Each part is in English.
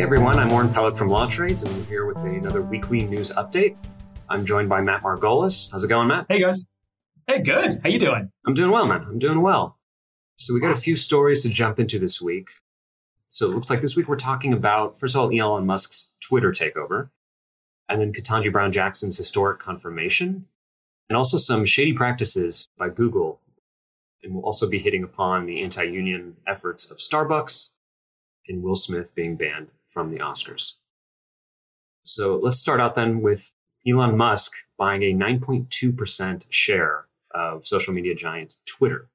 Hey everyone, I'm Warren Pellet from LawTrades, and we're here with another weekly news update. I'm joined by Matt Margolis. How's it going, Matt? Hey guys. Hey, good. How you doing? I'm doing well, man. I'm doing well. So we got a few stories to jump into this week. So it looks like this week we're talking about, first of all, Elon Musk's Twitter takeover, and then Ketanji Brown Jackson's historic confirmation, and also some shady practices by Google. And we'll also be hitting upon the anti union efforts of Starbucks and Will Smith being banned from the Oscars. So let's start out then with Elon Musk buying a 9.2% share of social media giant Twitter.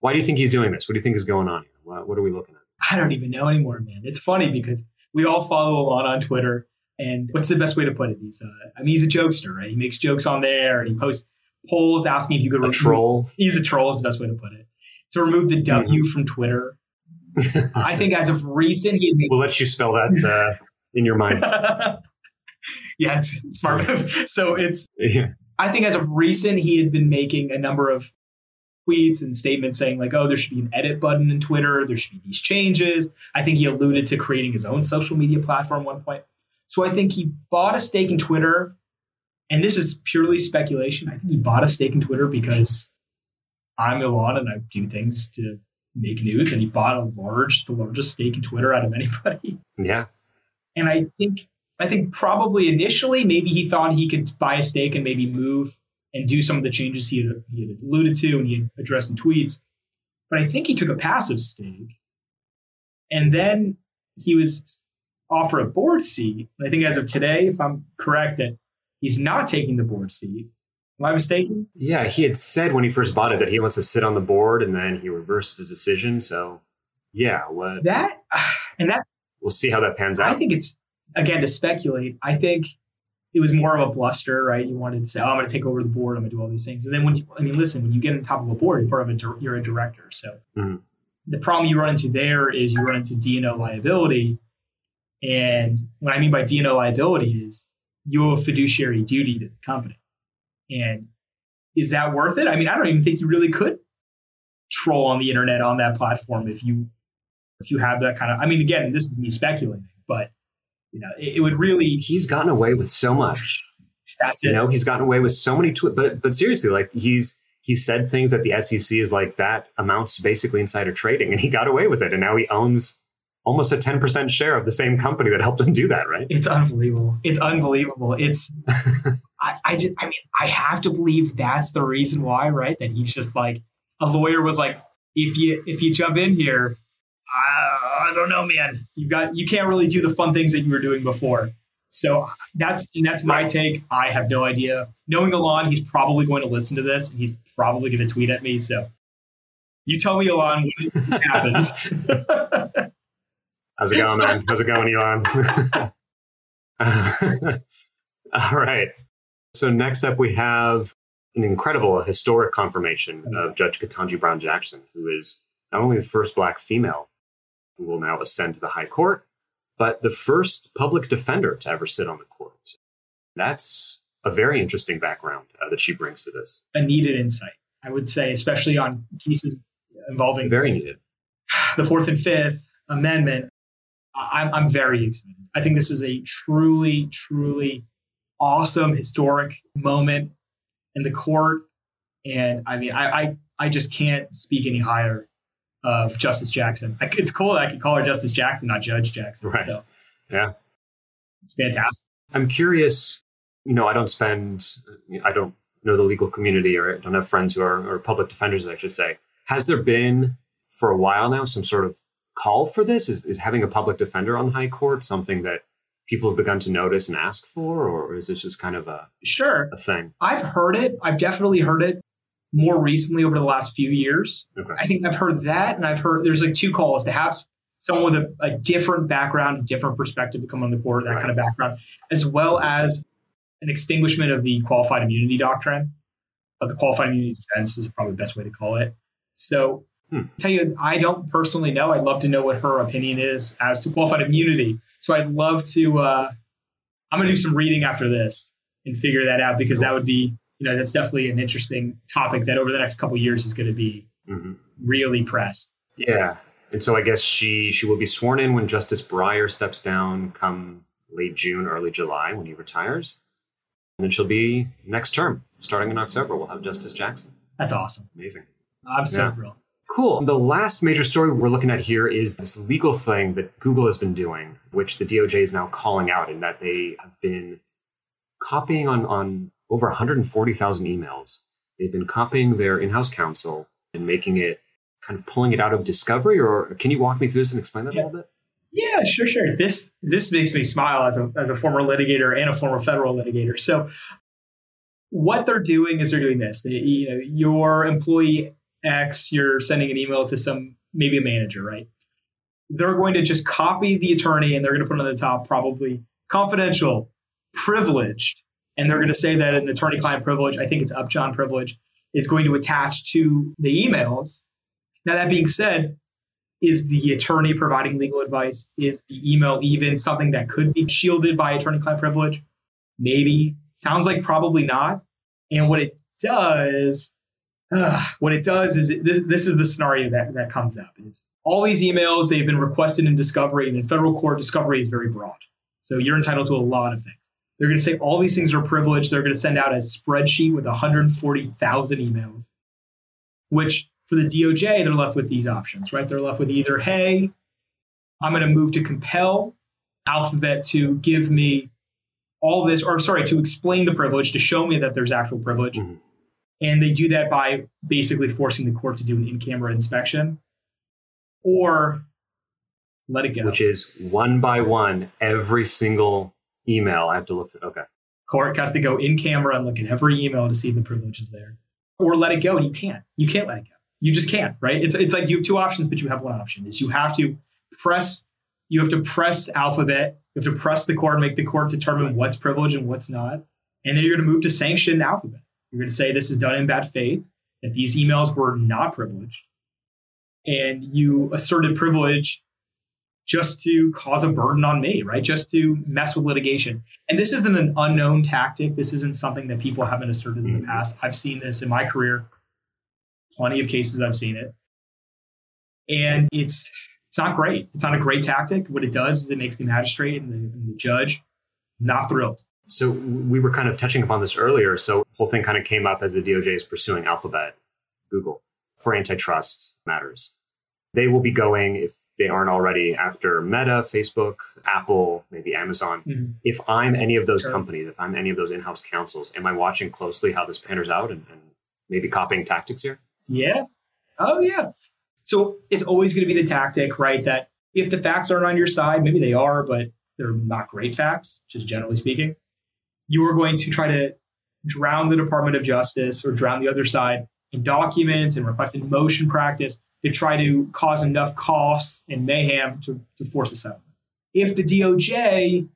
Why do you think he's doing this? What do you think is going on here? What, what are we looking at? I don't even know anymore, man. It's funny because we all follow Elon on Twitter. And what's the best way to put it? He's, uh, I mean, he's a jokester, right? He makes jokes on there and he posts polls asking if you could. A remove- troll? He's a troll. Is the best way to put it. To remove the W Mm-hmm. from Twitter. I think as of recent, he made We'll let you spell that uh, in your mind. yeah, it's it's smart move. So it's Yeah. I think as of recent, he had been making a number of tweets and statements saying like, "Oh, there should be an edit button in Twitter. There should be these changes." I think he alluded to creating his own social media platform at one point. So I think he bought a stake in Twitter, and this is purely speculation. I think he bought a stake in Twitter because I'm Elon and I do things to make news, and he bought a large, the largest stake in Twitter out of anybody. Yeah. And I think I think probably initially maybe he thought he could buy a stake and maybe move and do some of the changes he had, he had alluded to and he had addressed in tweets. But I think he took a passive stake. And then he was offered a board seat. I think as of today, if I'm correct, that he's not taking the board seat. Am I mistaken? Yeah, he had said when he first bought it that he wants to sit on the board and then he reversed his decision. So, yeah, what, That and that we'll see how that pans out. I think it's again to speculate. I think it was more of a bluster, right? You wanted to say, "Oh, I'm going to take over the board. I'm going to do all these things." And then when you, I mean, listen, when you get on top of a board, you're part of a you're a director. So Mhm. the problem you run into there is you run into D&O liability. And what I mean by D&O liability is you a fiduciary duty to the company. And is that worth it? I mean, I don't even think you really could troll on the internet on that platform if you if you have that kind of. I mean, again, this is me speculating, but you know, it, it would really. He's gotten away with so much. That's You it. know, he's gotten away with so many twi- but but seriously, like he's he said things that the SEC is like that amounts to basically insider trading and he got away with it and now he owns almost a 10% share of the same company that helped him do that, right? It's unbelievable. It's unbelievable. It's. I, I just. I mean, I have to believe that's the reason why, right? That he's just like a lawyer was like, if you if you jump in here, I, I don't know, man. You got you can't really do the fun things that you were doing before. So that's and that's my take. I have no idea. Knowing Elon, he's probably going to listen to this and he's probably going to tweet at me. So you tell me, Elon, what happened. How's it going, man? How's it going, Elon? All right. So next up, we have an incredible, historic confirmation of Judge Ketanji Brown Jackson, who is not only the first black female who will now ascend to the High Court, but the first public defender to ever sit on the court. That's a very interesting background uh, that she brings to this. a needed insight, I would say, especially on cases involving Very needed. the Fourth and Fifth Amendment. I'm, I'm very excited. I think this is a truly, truly awesome historic moment in the court. And I mean, I, I, I just can't speak any higher of Justice Jackson. I, it's cool that I could call her Justice Jackson, not Judge Jackson. Right. So Yeah. it's fantastic. I'm curious. You know, I don't spend, I don't know the legal community or I don't have friends who are or public defenders, I should say. Has there been for a while now some sort of call for this? Is, is having a public defender on the high court something that people have begun to notice and ask for, or is this just kind of a, Sure. a thing? I've heard it. I've definitely heard it more recently over the last few years. Okay. I think I've heard that, and I've heard there's like two calls to have someone with a, a different background, different perspective to come on the court, that Right. kind of background, as well as an extinguishment of the qualified immunity doctrine. But the qualified immunity defense is probably the best way to call it. So, Hmm. I'll tell you, I don't personally know. I'd love to know what her opinion is as to qualified immunity. So, I'd love to. Uh, I'm going to do some reading after this and figure that out because that would be, you know, that's definitely an interesting topic that over the next couple of years is going to be hmm really pressed. Yeah. And so I guess she she will be sworn in when Justice Breyer steps down come late June, early July when he retires. And then she'll be next term, starting in October. We'll have Justice Jackson. That's awesome. Amazing. I'm so Yeah. thrilled. Cool. The last major story we're looking at here is this legal thing that Google has been doing, which the DOJ is now calling out, in that they have been copying on, on over 140,000 emails. They've been copying their in house counsel and making it kind of pulling it out of discovery. Or can you walk me through this and explain that Yeah. a little bit? Yeah, sure, sure. This this makes me smile as a as a former litigator and a former federal litigator. So, what they're doing is they're doing this. They, you know, your employee X, you're sending an email to some maybe a manager, right? They're going to just copy the attorney and they're going to put on the top probably confidential, privileged, and they're going to say that an attorney-client privilege, I think it's Upjohn privilege, is going to attach to the emails. Now that being said, is the attorney providing legal advice? Is the email even something that could be shielded by attorney client privilege? Maybe. Sounds like probably not. And what it does, uh, what it does is it, this, this is the scenario that, that comes up. Is all these emails, they've been requested in discovery, and in federal court, discovery is very broad. So you're entitled to a lot of things. They're going to say all these things are privileged. They're going to send out a spreadsheet with 140,000 emails, which for the DOJ, they're left with these options, right? They're left with either, hey, I'm going to move to compel Alphabet to give me all this, or sorry, to explain the privilege, to show me that there's actual privilege. Mhm. And they do that by basically forcing the court to do an in camera inspection or let it go. Which is one by one, every single email I have to look at. Okay. court has to go in camera and look at every email to see if the privilege is there or let it go. And you can't. You can't let it go. You just can't right? It's, it's like you have two options but you have one option. Is you have to press you have to press Alphabet you have to press the court make the court determine what's privileged and what's not. And then you're going to move to sanction Alphabet you're going to say this is done in bad faith that these emails were not privileged and you asserted privilege just to cause a burden on me right just to mess with litigation and this isn't an unknown tactic. This isn't something that people haven't asserted in the Mhm. past. I've seen this in my career. Plenty of cases I've seen it. And it's it's not great. It's not a great tactic. What it does is it makes the magistrate and the, and the judge not thrilled. So we were kind of touching upon this earlier. So the whole thing kind of came up as the DOJ is pursuing Alphabet, Google for antitrust matters. They will be going, if they aren't already, after Meta, Facebook, Apple, maybe Amazon. Mm-hmm. If I'm any of those Sure. companies, if I'm any of those in-house counsels, am I watching closely how this panners out and, and maybe copying tactics here? Yeah. Oh, yeah. So it's always going to be the tactic, right? That if the facts aren't on your side, maybe they are, but they're not great facts, just generally speaking, you are going to try to drown the Department of Justice or drown the other side in documents and requesting motion practice to try to cause enough costs and mayhem to, to force a settlement. If the DOJ,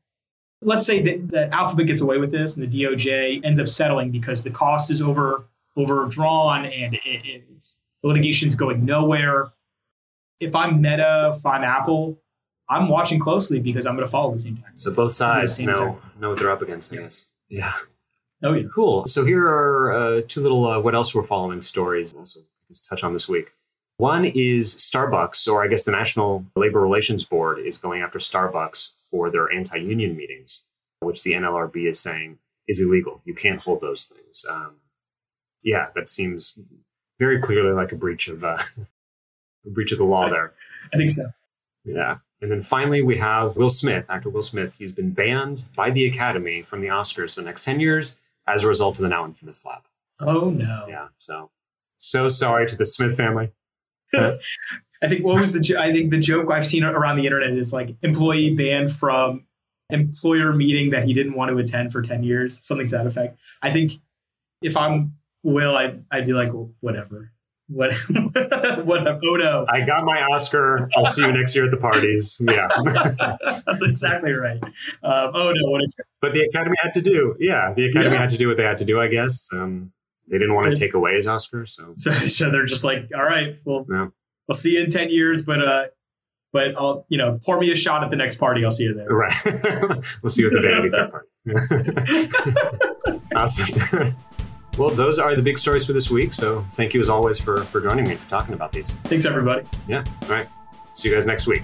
let's say that, that Alphabet gets away with this and the DOJ ends up settling because the cost is over overdrawn and it, it's the litigation's going nowhere. If I'm Meta, if I'm Apple, I'm watching closely because I'm going to follow the same tactics. So both sides know, time. know what they're up against, I guess. Yeah. Oh yeah, Cool. So here are uh, two little uh, what else we're following stories. Also, let's touch on this week. One is Starbucks, or I guess the National Labor Relations Board is going after Starbucks for their anti-union meetings, which the NLRB is saying is illegal. You can't hold those things. Um, yeah, that seems very clearly like a breach of uh, a breach of the law there. I think so. Yeah. And then finally, we have Will Smith, actor Will Smith. He's been banned by the Academy from the Oscars for the next 10 years as a result of the now infamous slap. Oh no. Yeah. So, so sorry to the Smith family. I think what was the jo- I think the joke I've seen around the internet is like employee banned from employer meeting that he didn't want to attend for 10 years, something to that effect. I think if I'm Will, I'd, I'd be like, well, whatever. What, whatever. Oh no. I got my Oscar. I'll see you next year at the parties. Yeah. That's exactly right. Um, oh no, what a but the Academy had to do, yeah, the Academy Yeah. had to do what they had to do, I guess. Um, they didn't want to take away his Oscar. So, So, so they're just like, all right, well, Yeah. we'll see you in 10 years, but, uh, but I'll, you know, pour me a shot at the next party. I'll see you there. right. we'll see you at the Vanity Fair party. awesome. Well, those are the big stories for this week. So, thank you as always for, for joining me for talking about these. Thanks, everybody. Yeah. All right. See you guys next week.